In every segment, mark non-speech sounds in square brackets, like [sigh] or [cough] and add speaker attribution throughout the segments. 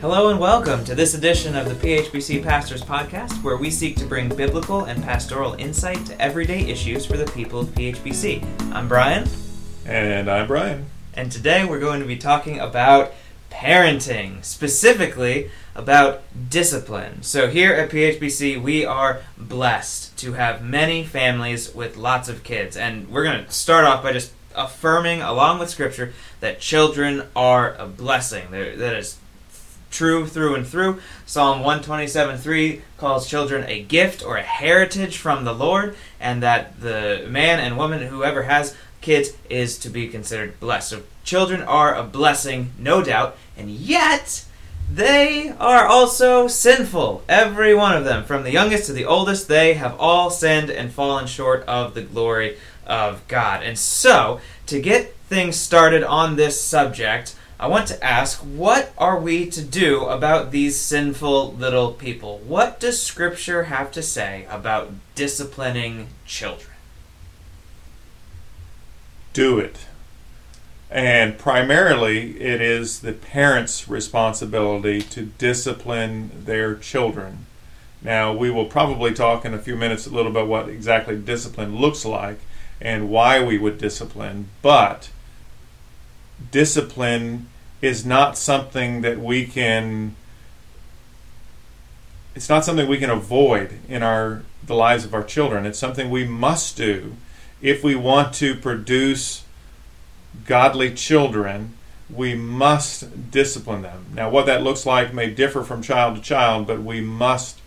Speaker 1: Hello and welcome to this edition of the PHBC Pastors Podcast, where we seek to bring biblical and pastoral insight to everyday issues for the people of PHBC. I'm Brian.
Speaker 2: And I'm Brian.
Speaker 1: And today we're going to be talking about parenting, specifically about discipline. So, here at PHBC, we are blessed to have many families with lots of kids. And we're going to start off by just affirming, along with Scripture, that children are a blessing. That is true through and through. Psalm 127 3 calls children a gift or a heritage from the Lord, and that the man and woman, whoever has kids, is to be considered blessed. So, children are a blessing, no doubt, and yet they are also sinful. Every one of them, from the youngest to the oldest, they have all sinned and fallen short of the glory of God. And so, to get things started on this subject, I want to ask what are we to do about these sinful little people? What does Scripture have to say about disciplining children?
Speaker 2: Do it. And primarily, it is the parents' responsibility to discipline their children. Now, we will probably talk in a few minutes a little about what exactly discipline looks like and why we would discipline, but discipline is not something that we can it's not something we can avoid in our the lives of our children. It's something we must do if we want to produce godly children. We must discipline them. Now what that looks like may differ from child to child but we must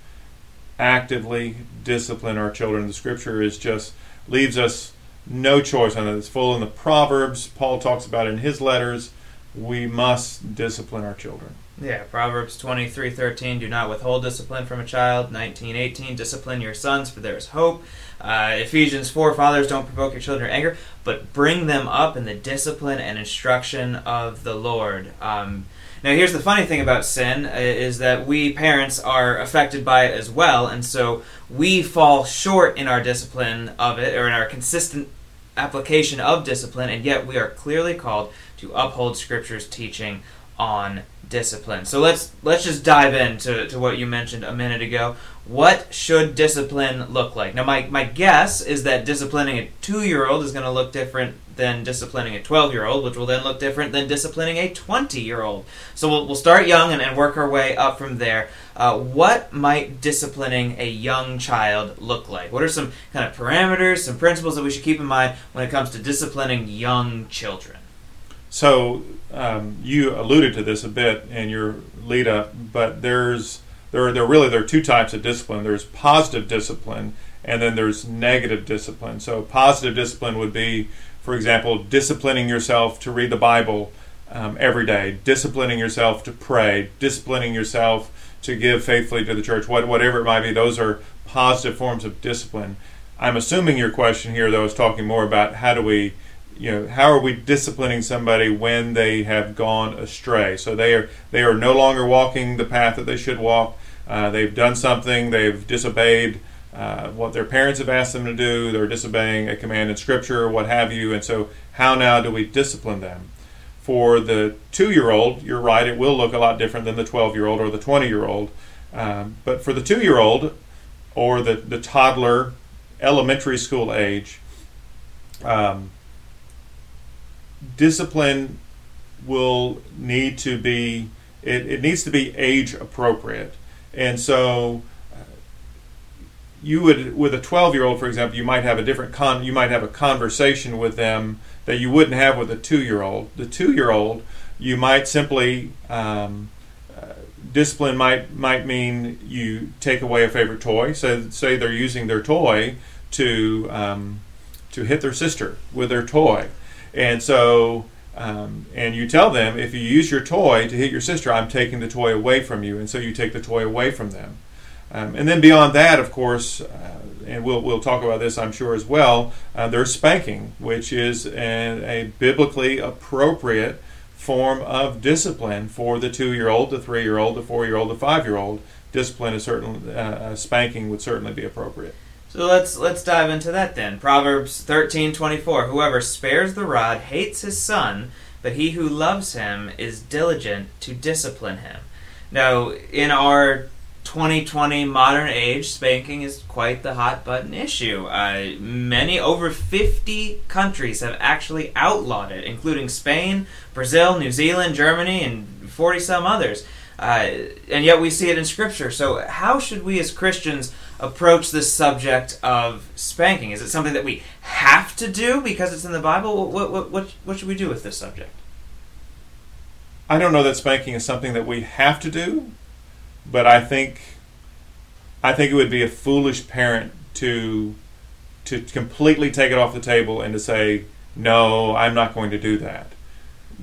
Speaker 2: actively discipline our children. The scripture is just leaves us no choice on it it's full in the proverbs paul talks about it in his letters we must discipline our children.
Speaker 1: Yeah, Proverbs 23:13, do not withhold discipline from a child. 19:18, discipline your sons for there is hope. Uh, Ephesians 4, fathers don't provoke your children to anger, but bring them up in the discipline and instruction of the Lord. Um, now, here's the funny thing about sin uh, is that we parents are affected by it as well, and so we fall short in our discipline of it or in our consistent application of discipline, and yet we are clearly called to uphold Scripture's teaching on discipline. So let's let's just dive into to what you mentioned a minute ago. What should discipline look like? Now, my, my guess is that disciplining a two year old is going to look different than disciplining a 12 year old, which will then look different than disciplining a 20 year old. So we'll, we'll start young and, and work our way up from there. Uh, what might disciplining a young child look like? What are some kind of parameters, some principles that we should keep in mind when it comes to disciplining young children?
Speaker 2: So um, you alluded to this a bit in your lead up, but there's there are, there really there are two types of discipline. There's positive discipline, and then there's negative discipline. So positive discipline would be, for example, disciplining yourself to read the Bible um, every day, disciplining yourself to pray, disciplining yourself to give faithfully to the church, what, whatever it might be. Those are positive forms of discipline. I'm assuming your question here, though, is talking more about how do we you know how are we disciplining somebody when they have gone astray so they are they are no longer walking the path that they should walk uh, they've done something they've disobeyed uh, what their parents have asked them to do they're disobeying a command in scripture what have you and so how now do we discipline them? For the two year old you're right it will look a lot different than the 12 year old or the 20 year old um, but for the two year old or the, the toddler elementary school age um, discipline will need to be it, it needs to be age appropriate. And so you would with a 12 year old for example you might have a different con you might have a conversation with them that you wouldn't have with a two year old the two year old you might simply um, uh, discipline might might mean you take away a favorite toy so say they're using their toy to um, to hit their sister with their toy and so, um, and you tell them if you use your toy to hit your sister, I'm taking the toy away from you. And so you take the toy away from them. Um, and then beyond that, of course, uh, and we'll, we'll talk about this, I'm sure, as well, uh, there's spanking, which is an, a biblically appropriate form of discipline for the two year old, the three year old, the four year old, the five year old. Discipline is certainly, uh, uh, spanking would certainly be appropriate.
Speaker 1: So let's let's dive into that then. Proverbs 13:24 Whoever spares the rod hates his son, but he who loves him is diligent to discipline him. Now, in our 2020 modern age, spanking is quite the hot button issue. Uh, many, over 50 countries have actually outlawed it, including Spain, Brazil, New Zealand, Germany, and 40 some others. Uh, and yet we see it in Scripture. So, how should we as Christians approach this subject of spanking? Is it something that we have to do because it's in the Bible? What, what, what, what should we do with this subject?
Speaker 2: I don't know that spanking is something that we have to do, but I think I think it would be a foolish parent to to completely take it off the table and to say, "No, I'm not going to do that."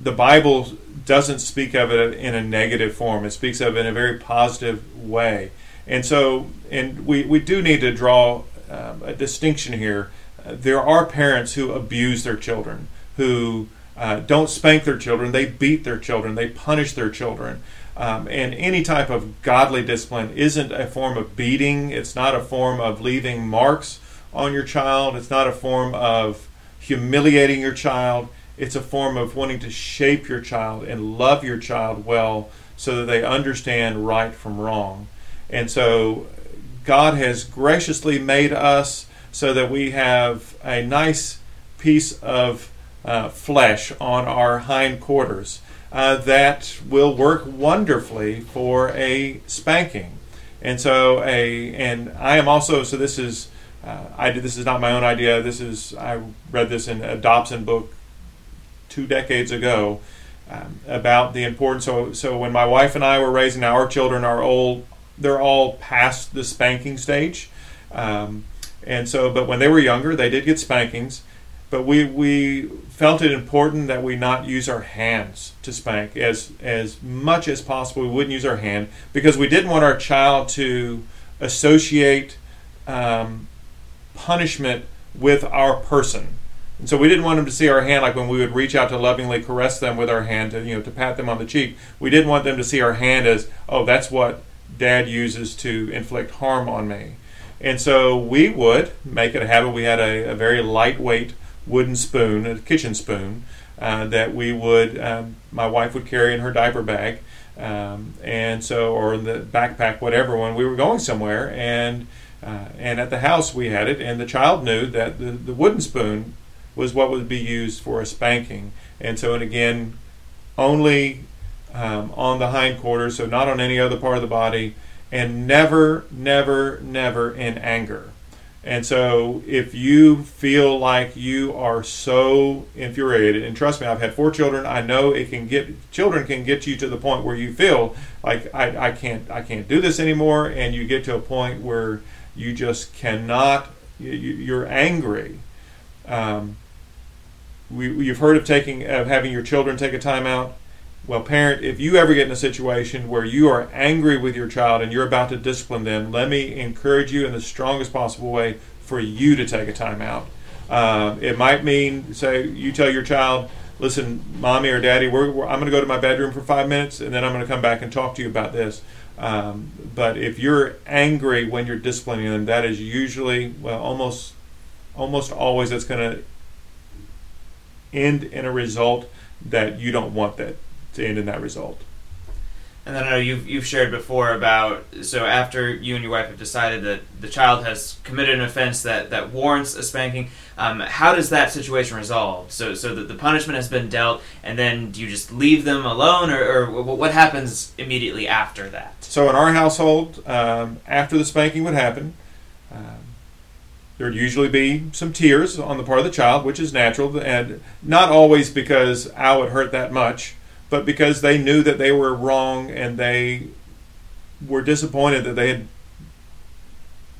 Speaker 2: The Bible doesn't speak of it in a negative form. It speaks of it in a very positive way. And so, and we, we do need to draw um, a distinction here. Uh, there are parents who abuse their children, who uh, don't spank their children, they beat their children, they punish their children. Um, and any type of godly discipline isn't a form of beating, it's not a form of leaving marks on your child, it's not a form of humiliating your child. It's a form of wanting to shape your child and love your child well so that they understand right from wrong. And so God has graciously made us so that we have a nice piece of uh, flesh on our hind quarters uh, that will work wonderfully for a spanking. And so a and I am also so this is uh, I did this is not my own idea. This is I read this in a Dobson book two decades ago um, about the importance. So, so when my wife and I were raising our children, our old, they're all past the spanking stage, um, and so. But when they were younger, they did get spankings. But we we felt it important that we not use our hands to spank as as much as possible. We wouldn't use our hand because we didn't want our child to associate um, punishment with our person. And so we didn't want them to see our hand like when we would reach out to lovingly caress them with our hand to you know to pat them on the cheek. We didn't want them to see our hand as oh that's what dad uses to inflict harm on me. And so we would make it a habit. We had a, a very lightweight wooden spoon, a kitchen spoon, uh, that we would um, my wife would carry in her diaper bag, um, and so or in the backpack, whatever. When we were going somewhere, and uh, and at the house we had it, and the child knew that the, the wooden spoon was what would be used for a spanking. And so, and again, only um, on the hindquarters, so not on any other part of the body, and never, never, never in anger. And so, if you feel like you are so infuriated, and trust me, I've had four children. I know it can get children can get you to the point where you feel like I, I can't I can't do this anymore, and you get to a point where you just cannot. You, you're angry. Um, we, you've heard of taking of having your children take a timeout. Well, parent, if you ever get in a situation where you are angry with your child and you're about to discipline them, let me encourage you in the strongest possible way for you to take a timeout. Uh, it might mean, say, you tell your child, listen, mommy or daddy, we're, we're, I'm going to go to my bedroom for five minutes and then I'm going to come back and talk to you about this. Um, but if you're angry when you're disciplining them, that is usually, well, almost, almost always, that's going to end in a result that you don't want that to end in that result.
Speaker 1: And then I know you've, you've shared before about so after you and your wife have decided that the child has committed an offense that, that warrants a spanking, um, how does that situation resolve? So so that the punishment has been dealt, and then do you just leave them alone, or, or what happens immediately after that?
Speaker 2: So in our household, um, after the spanking would happen, um, There'd usually be some tears on the part of the child, which is natural, and not always because ow, it hurt that much, but because they knew that they were wrong and they were disappointed that they had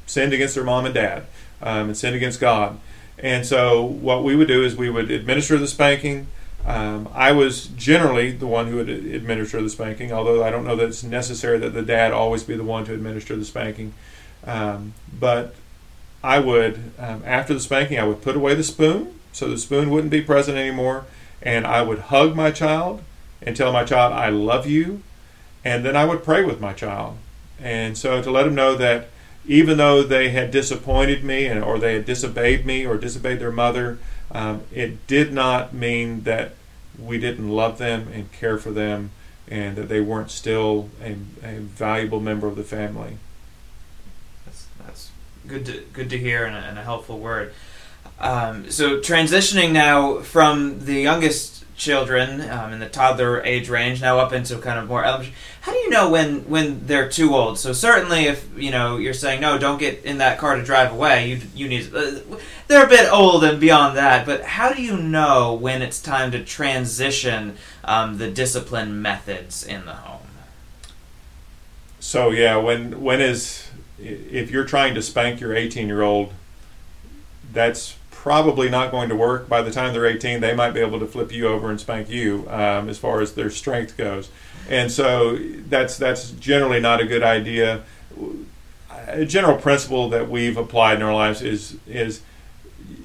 Speaker 2: sinned against their mom and dad um, and sinned against God. And so, what we would do is we would administer the spanking. Um, I was generally the one who would administer the spanking, although I don't know that it's necessary that the dad always be the one to administer the spanking. Um, but I would, um, after the spanking, I would put away the spoon so the spoon wouldn't be present anymore, and I would hug my child and tell my child, I love you, and then I would pray with my child. And so to let them know that even though they had disappointed me and, or they had disobeyed me or disobeyed their mother, um, it did not mean that we didn't love them and care for them and that they weren't still a, a valuable member of the family.
Speaker 1: That's, that's good to good to hear and a, and a helpful word. Um, so transitioning now from the youngest children um, in the toddler age range, now up into kind of more elementary. How do you know when when they're too old? So certainly, if you know you're saying no, don't get in that car to drive away. You you need. Uh, they're a bit old and beyond that, but how do you know when it's time to transition um, the discipline methods in the home?
Speaker 2: So yeah, when when is if you're trying to spank your 18 year old, that's probably not going to work. By the time they're 18, they might be able to flip you over and spank you um, as far as their strength goes. And so that's that's generally not a good idea. A general principle that we've applied in our lives is is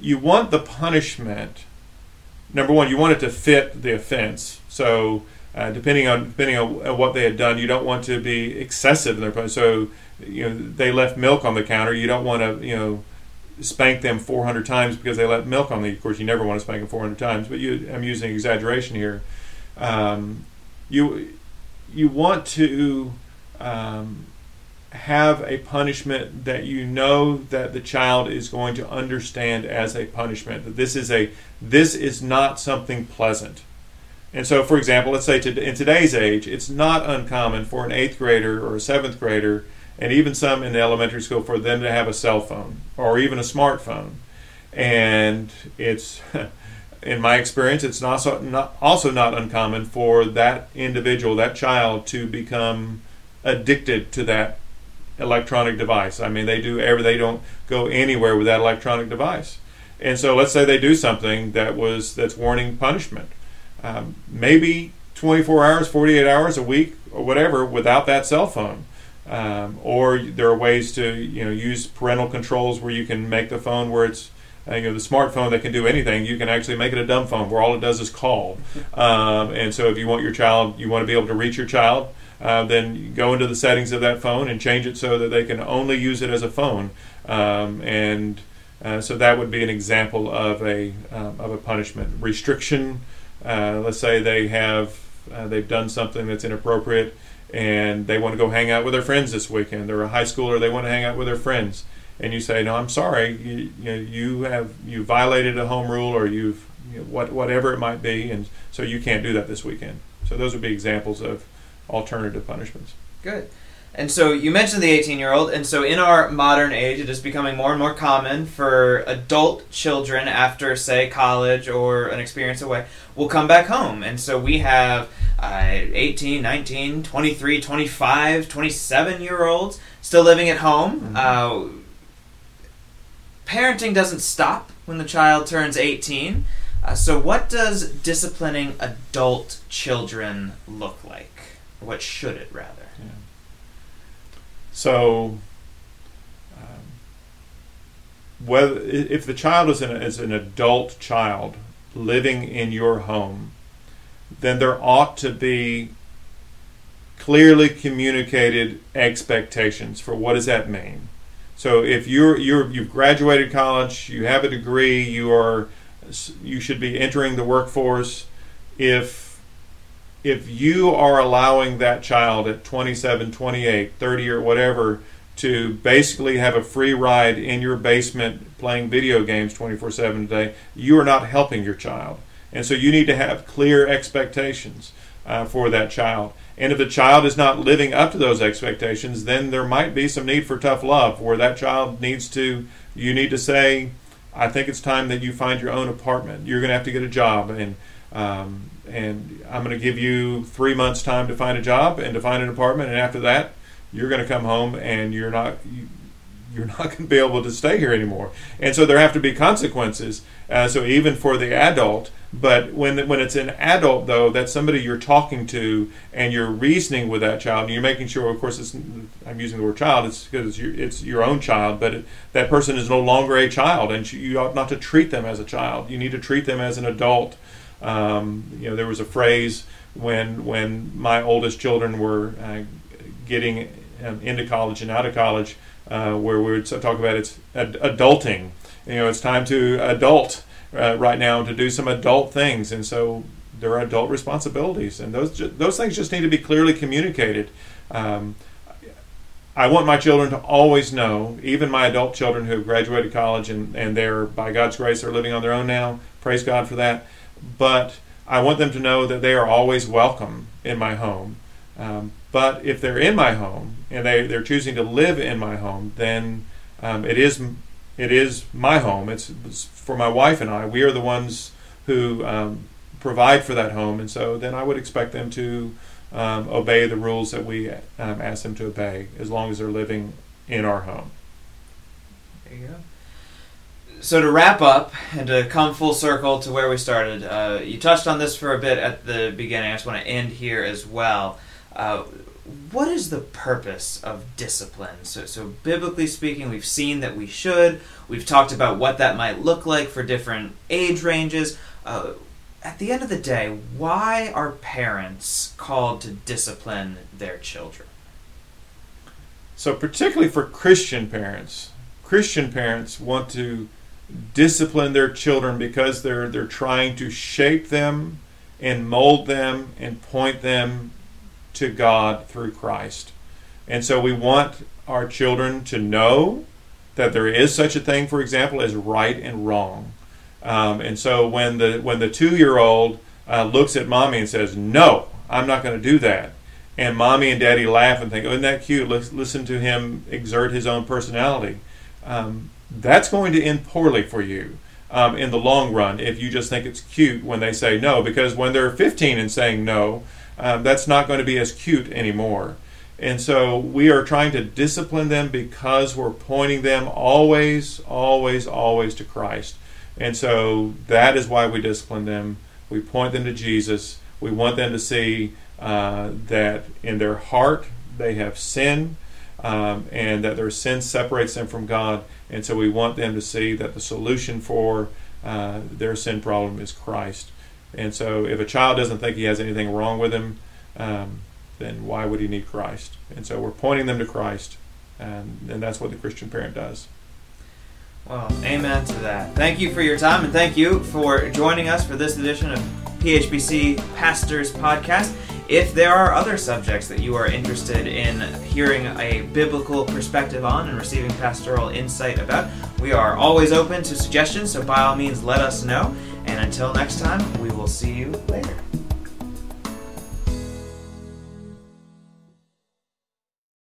Speaker 2: you want the punishment. Number one, you want it to fit the offense. So uh, depending on depending on what they had done, you don't want to be excessive in their punishment. So you know they left milk on the counter. You don't want to you know spank them 400 times because they let milk on the. Of course, you never want to spank them 400 times, but you, I'm using exaggeration here. Um, you you want to um, have a punishment that you know that the child is going to understand as a punishment. That this is a this is not something pleasant. And so, for example, let's say to, in today's age, it's not uncommon for an eighth grader or a seventh grader and even some in elementary school for them to have a cell phone or even a smartphone. And it's, [laughs] in my experience, it's also not, also not uncommon for that individual, that child, to become addicted to that electronic device. I mean, they do ever they don't go anywhere with that electronic device. And so, let's say they do something that was that's warning punishment. Um, maybe 24 hours, 48 hours a week, or whatever, without that cell phone. Um, or there are ways to you know use parental controls where you can make the phone where it's uh, you know the smartphone that can do anything. You can actually make it a dumb phone where all it does is call. Um, and so if you want your child, you want to be able to reach your child. Uh, then go into the settings of that phone and change it so that they can only use it as a phone. Um, and uh, so that would be an example of a um, of a punishment restriction. Uh, let's say they have uh, they've done something that's inappropriate and they want to go hang out with their friends this weekend. They're a high schooler; they want to hang out with their friends, and you say, "No, I'm sorry. You, you, know, you have you violated a home rule, or you've you know, what whatever it might be, and so you can't do that this weekend." So those would be examples of alternative punishments.
Speaker 1: Good. And so you mentioned the 18 year old, and so in our modern age, it is becoming more and more common for adult children after, say, college or an experience away, will come back home. And so we have uh, 18, 19, 23, 25, 27 year olds still living at home. Mm-hmm. Uh, parenting doesn't stop when the child turns 18. Uh, so, what does disciplining adult children look like? what should it rather?
Speaker 2: So, um, whether if the child is an, is an adult child living in your home, then there ought to be clearly communicated expectations for what does that mean. So if you're you're you've graduated college, you have a degree, you are you should be entering the workforce. If if you are allowing that child at 27, 28, 30, or whatever to basically have a free ride in your basement playing video games 24 7 a day, you are not helping your child. And so you need to have clear expectations uh, for that child. And if the child is not living up to those expectations, then there might be some need for tough love where that child needs to, you need to say, I think it's time that you find your own apartment. You're going to have to get a job. And um, and I'm going to give you three months' time to find a job and to find an apartment, and after that, you're going to come home and you're not you, you're [laughs] not going to be able to stay here anymore. And so there have to be consequences. Uh, so even for the adult, but when when it's an adult though, that's somebody you're talking to and you're reasoning with that child, and you're making sure. Of course, I'm using the word child. It's because it's your, it's your own child, but it, that person is no longer a child, and you ought not to treat them as a child. You need to treat them as an adult um, you know, there was a phrase when when my oldest children were uh, getting um, into college and out of college, uh, where we would talk about it's ad- adulting. You know, it's time to adult uh, right now to do some adult things, and so there are adult responsibilities, and those ju- those things just need to be clearly communicated. Um, I want my children to always know, even my adult children who have graduated college and, and they're, by God's grace, are living on their own now. Praise God for that. But I want them to know that they are always welcome in my home. Um, but if they're in my home and they, they're choosing to live in my home, then um, it is it is my home. It's, for my wife and I. We are the ones who um, provide for that home, and so then I would expect them to um, obey the rules that we um, ask them to obey, as long as they're living in our home.
Speaker 1: There you go. So to wrap up and to come full circle to where we started, uh, you touched on this for a bit at the beginning. I just want to end here as well. Uh, what is the purpose of discipline? So, so biblically speaking, we've seen that we should. We've talked about what that might look like for different age ranges. Uh, at the end of the day, why are parents called to discipline their children?
Speaker 2: So, particularly for Christian parents, Christian parents want to discipline their children because they're they're trying to shape them and mold them and point them to God through Christ. And so we want our children to know that there is such a thing, for example, as right and wrong. Um, and so when the when the two year old uh, looks at mommy and says, "No, I'm not going to do that," and mommy and daddy laugh and think, "Oh, isn't that cute?" listen to him exert his own personality. Um, that's going to end poorly for you um, in the long run if you just think it's cute when they say no, because when they're 15 and saying no, um, that's not going to be as cute anymore. And so we are trying to discipline them because we're pointing them always, always, always to Christ. And so that is why we discipline them. We point them to Jesus. We want them to see uh, that in their heart they have sin um, and that their sin separates them from God. And so we want them to see that the solution for uh, their sin problem is Christ. And so if a child doesn't think he has anything wrong with him, um, then why would he need Christ? And so we're pointing them to Christ, and, and that's what the Christian parent does.
Speaker 1: Well, amen to that. Thank you for your time, and thank you for joining us for this edition of PHBC Pastors Podcast. If there are other subjects that you are interested in hearing a biblical perspective on and receiving pastoral insight about, we are always open to suggestions, so by all means let us know. And until next time, we will see you later.